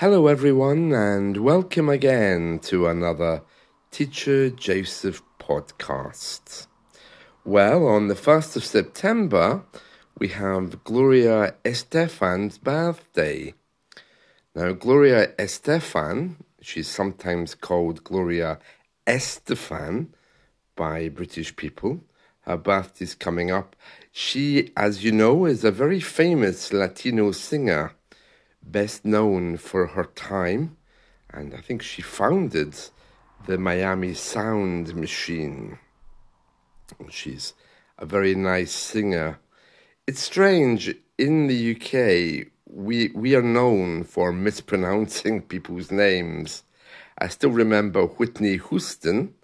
Hello, everyone, and welcome again to another Teacher Joseph podcast. Well, on the 1st of September, we have Gloria Estefan's birthday. Now, Gloria Estefan, she's sometimes called Gloria Estefan by British people. Her birthday is coming up. She, as you know, is a very famous Latino singer best known for her time, and I think she founded the Miami Sound Machine. She's a very nice singer. It's strange, in the UK, we, we are known for mispronouncing people's names. I still remember Whitney Houston,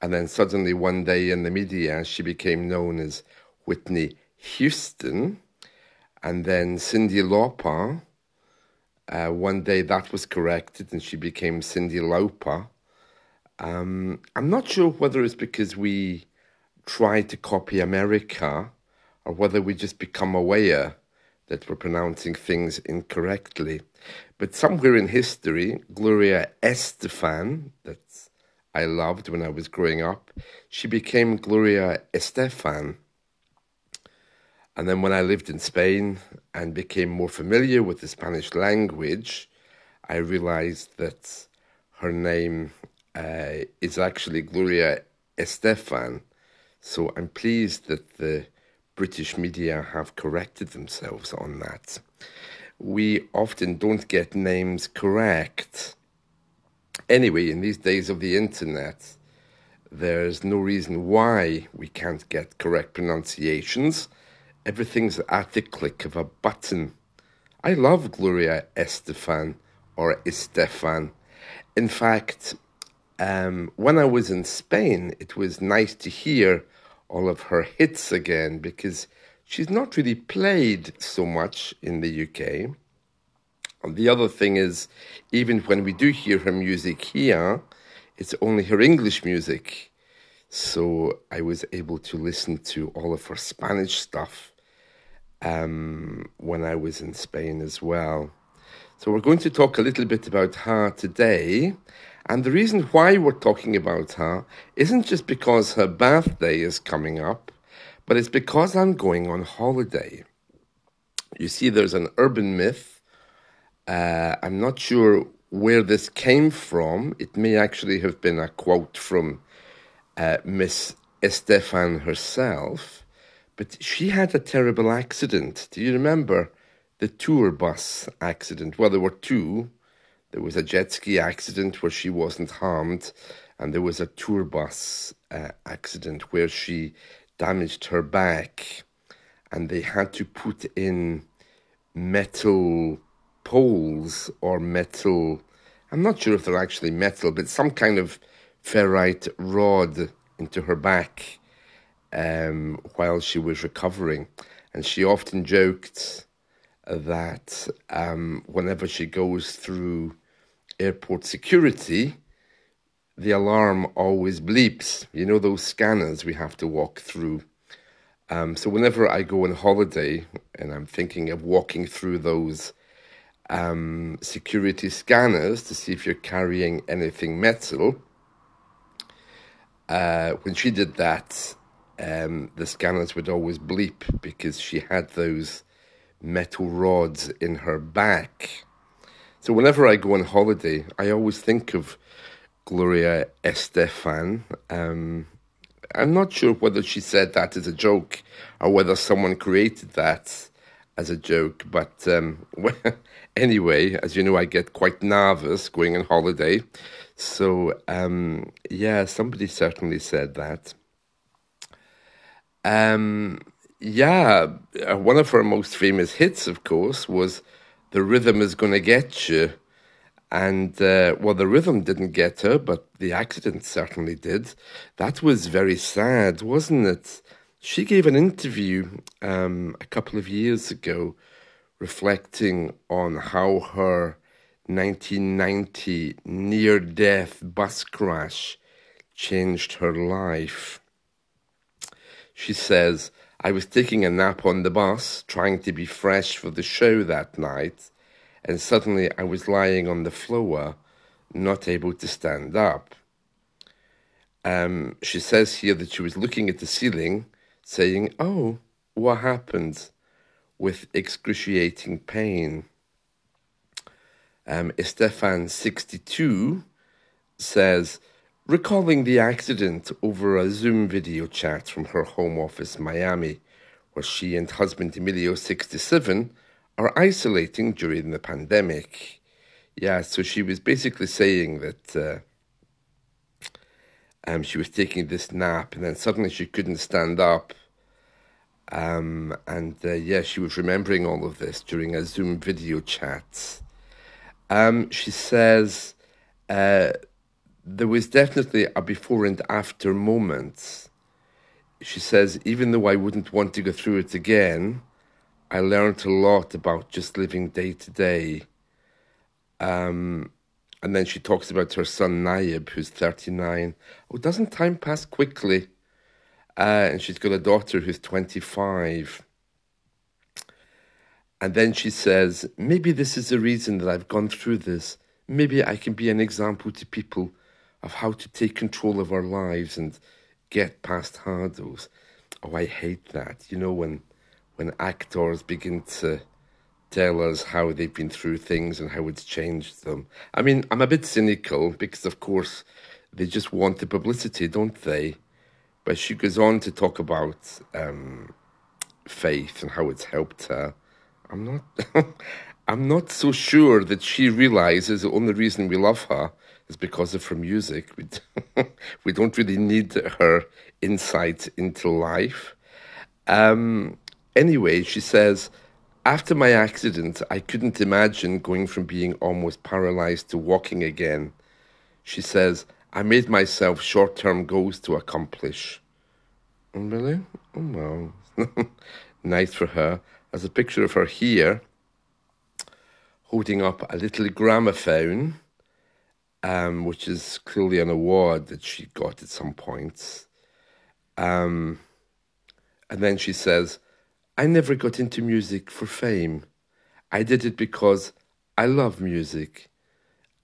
and then suddenly one day in the media she became known as Whitney Houston, and then Cyndi Lauper uh, one day that was corrected and she became Cyndi Lauper. Um, I'm not sure whether it's because we try to copy America or whether we just become aware that we're pronouncing things incorrectly. But somewhere in history, Gloria Estefan, that I loved when I was growing up, she became Gloria Estefan. And then when I lived in Spain and became more familiar with the Spanish language, I realized that her name uh, is actually Gloria Estefan. So I'm pleased that the British media have corrected themselves on that. We often don't get names correct. Anyway, in these days of the internet, there's no reason why we can't get correct pronunciations everything's at the click of a button. I love Gloria Estefan or Estefan. In fact, um, when I was in Spain, it was nice to hear all of her hits again because she's not really played so much in the UK. The other thing is, even when we do hear her music here, it's only her English music. So I was able to listen to all of her Spanish stuff um, when I was in Spain as well. So we're going to talk a little bit about her today. And the reason why we're talking about her isn't just because her birthday is coming up, but it's because I'm going on holiday. You see, there's an urban myth. Uh, I'm not sure where this came from. It may actually have been a quote from uh, Miss Estefan herself. But she had a terrible accident. Do you remember the tour bus accident? Well, there were two. There was a jet ski accident where she wasn't harmed, and there was a tour bus uh, accident where she damaged her back, and they had to put in metal poles or metal. I'm not sure if they're actually metal, but some kind of ferrite rod into her back um, while she was recovering. And she often joked that um, whenever she goes through airport security, the alarm always bleeps. You know, those scanners we have to walk through. Um, so whenever I go on holiday and I'm thinking of walking through those um, security scanners to see if you're carrying anything metal, uh, when she did that, um, the scanners would always bleep because she had those metal rods in her back. So whenever I go on holiday, I always think of Gloria Estefan. Um, I'm not sure whether she said that as a joke or whether someone created that as a joke. But um, anyway, as you know, I get quite nervous going on holiday. So um, yeah, somebody certainly said that. Um, yeah, uh, one of her most famous hits, of course, was "The Rhythm Is Gonna Get You," and uh, well, the rhythm didn't get her, but the accident certainly did. That was very sad, wasn't it? She gave an interview um, a couple of years ago, reflecting on how her 1990 near-death bus crash changed her life. She says, I was taking a nap on the bus, trying to be fresh for the show that night, and suddenly I was lying on the floor, not able to stand up. Um, she says here that she was looking at the ceiling, saying, Oh, what happened? with excruciating pain. Um, Estefan, 62, says, recalling the accident over a Zoom video chat from her home office, Miami, where she and husband Emilio, 67, are isolating during the pandemic. Yeah, so she was basically saying that uh, um, she was taking this nap and then suddenly she couldn't stand up. Um, and uh, yeah, she was remembering all of this during a Zoom video chat. Um, she says uh, there was definitely a before and after moment. She says, even though I wouldn't want to go through it again, I learned a lot about just living day to day. Um, and then she talks about her son Nayib, who's 39. Oh, doesn't time pass quickly? Uh, and she's got a daughter who's 25. And then she says, maybe this is the reason that I've gone through this. Maybe I can be an example to people of how to take control of our lives and get past hurdles. Oh, I hate that. You know, when when actors begin to tell us how they've been through things and how it's changed them. I mean, I'm a bit cynical because, of course, they just want the publicity, don't they? But she goes on to talk about um, faith and how it's helped her. I'm not. I'm not so sure that she realizes the only reason we love her is because of her music. We, we don't really need her insight into life. Um, anyway, she says, after my accident, I couldn't imagine going from being almost paralyzed to walking again. She says, I made myself short term goals to accomplish. Oh, really? Oh, well. nice for her. There's a picture of her here holding up a little gramophone, um, which is clearly an award that she got at some point. Um, and then she says, I never got into music for fame. I did it because I love music.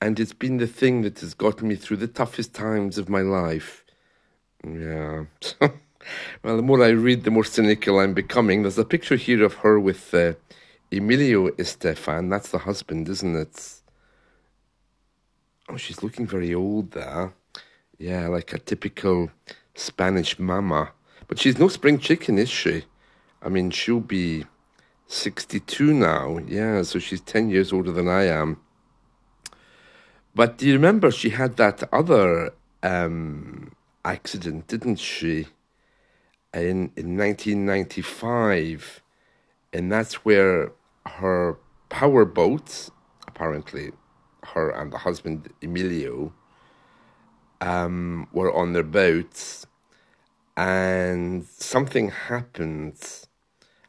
And it's been the thing that has gotten me through the toughest times of my life. Yeah. well, the more I read, the more cynical I'm becoming. There's a picture here of her with uh, Emilio Estefan, that's the husband, isn't it? Oh, she's looking very old there. Yeah, like a typical Spanish mama. But she's no spring chicken, is she? I mean, she'll be 62 now. Yeah, so she's 10 years older than I am. But do you remember she had that other um, accident, didn't she? In, in 1995. And that's where her power boat, apparently, her and the husband Emilio, um, were on their boats, and something happened.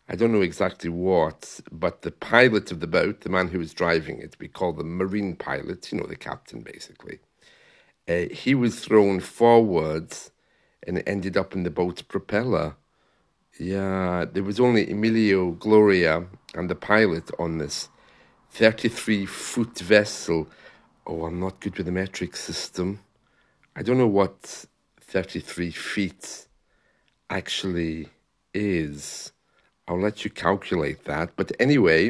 I don't know exactly what, but the pilot of the boat, the man who was driving it, we call the marine pilot, you know, the captain basically, uh, he was thrown forwards and ended up in the boat's propeller. Yeah, there was only Emilio Gloria and the pilot on this 33 foot vessel. Oh, I'm not good with the metric system. I don't know what 33 feet actually is. I'll let you calculate that. But anyway,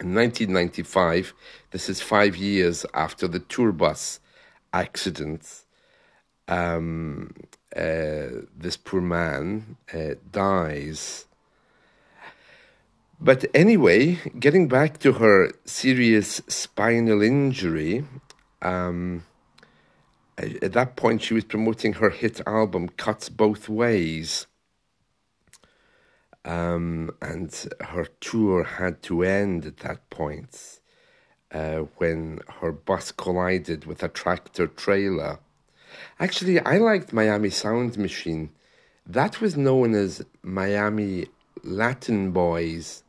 in 1995, this is five years after the tour bus accident. Um, uh, this poor man uh, dies. But anyway, getting back to her serious spinal injury, um, at that point she was promoting her hit album Cuts Both Ways. Um, and her tour had to end at that point uh, when her bus collided with a tractor trailer. Actually, I liked Miami Sound Machine. That was known as Miami Latin Boys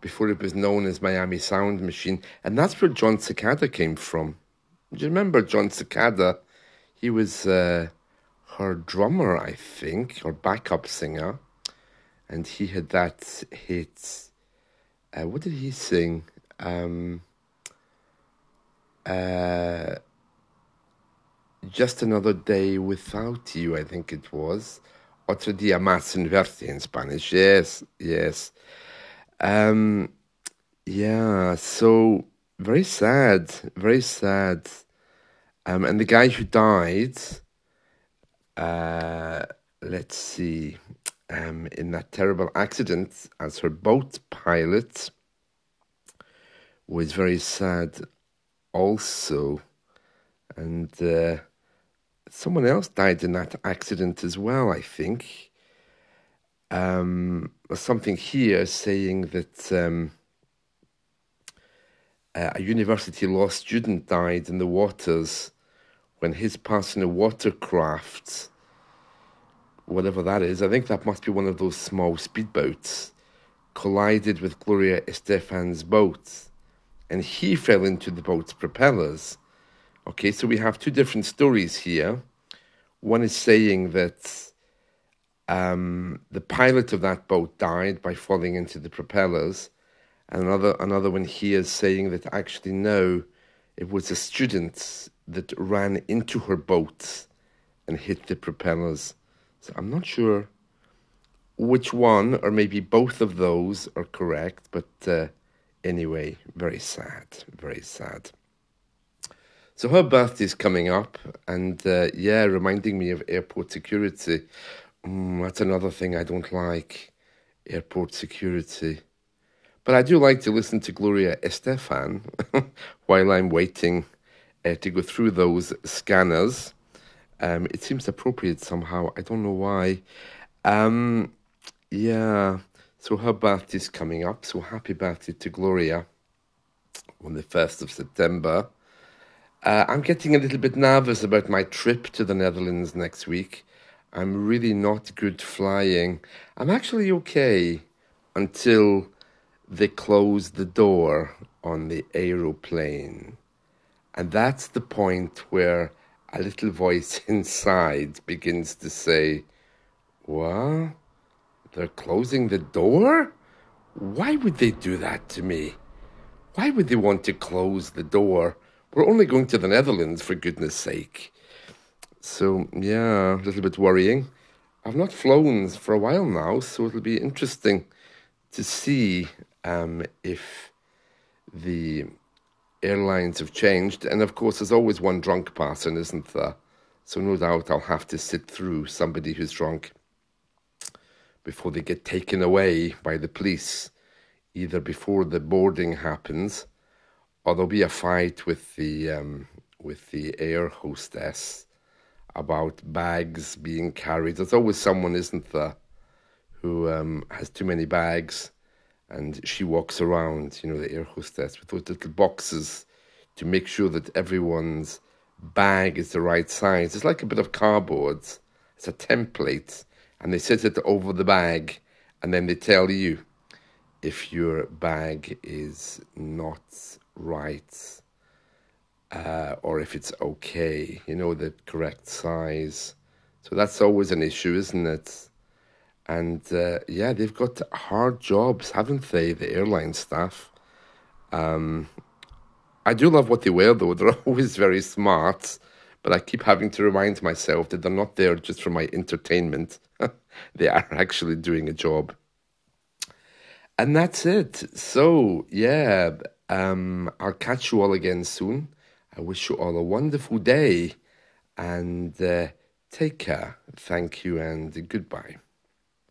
before it was known as Miami Sound Machine. And that's where Jon Secada came from. Do you remember Jon Secada? He was uh, her drummer, I think, or backup singer. And he had that hit. Uh, what did he sing? Um, uh, just another day without you, I think it was. Otro día más sin verte in Spanish. Yes, yes. Um, yeah, so very sad, very sad. Um, and the guy who died, uh, let's see, um, in that terrible accident as her boat pilot was very sad also. And uh, someone else died in that accident as well, I think. Um, something here saying that um, a university law student died in the waters when his passing a watercraft, whatever that is, I think that must be one of those small speedboats, collided with Gloria Estefan's boat, and he fell into the boat's propellers. Okay, so we have two different stories here. One is saying that um, the pilot of that boat died by falling into the propellers, and another another one here is saying that actually no, it was a student that ran into her boat and hit the propellers. So I'm not sure which one, or maybe both of those, are correct. But uh, anyway, very sad, very sad. So her birthday is coming up, and uh, yeah, reminding me of airport security. Mm, that's another thing I don't like airport security. But I do like to listen to Gloria Estefan while I'm waiting uh, to go through those scanners. Um, it seems appropriate somehow. I don't know why. Um, yeah, so her birthday is coming up. So happy birthday to Gloria on the 1st of September. Uh, I'm getting a little bit nervous about my trip to the Netherlands next week. I'm really not good flying. I'm actually okay until they close the door on the aeroplane. And that's the point where a little voice inside begins to say, What? They're closing the door? Why would they do that to me? Why would they want to close the door? We're only going to the Netherlands, for goodness sake. So, yeah, a little bit worrying. I've not flown for a while now, so it'll be interesting to see um, if the airlines have changed. And of course, there's always one drunk person, isn't there? So no doubt I'll have to sit through somebody who's drunk before they get taken away by the police, either before the boarding happens, or there'll be a fight with the um, with the air hostess about bags being carried. There's always someone, isn't there, who um, has too many bags and she walks around, you know, the air hostess with those little boxes to make sure that everyone's bag is the right size. It's like a bit of cardboard. It's a template, and they set it over the bag, and then they tell you if your bag is not right uh, or if it's okay, you know, the correct size. So that's always an issue, isn't it? And uh, yeah, they've got hard jobs, haven't they, the airline staff? Um, I do love what they wear, though. They're always very smart, but I keep having to remind myself that they're not there just for my entertainment. they are actually doing a job. And that's it. So, yeah, um, I'll catch you all again soon. I wish you all a wonderful day and uh, take care. Thank you and goodbye.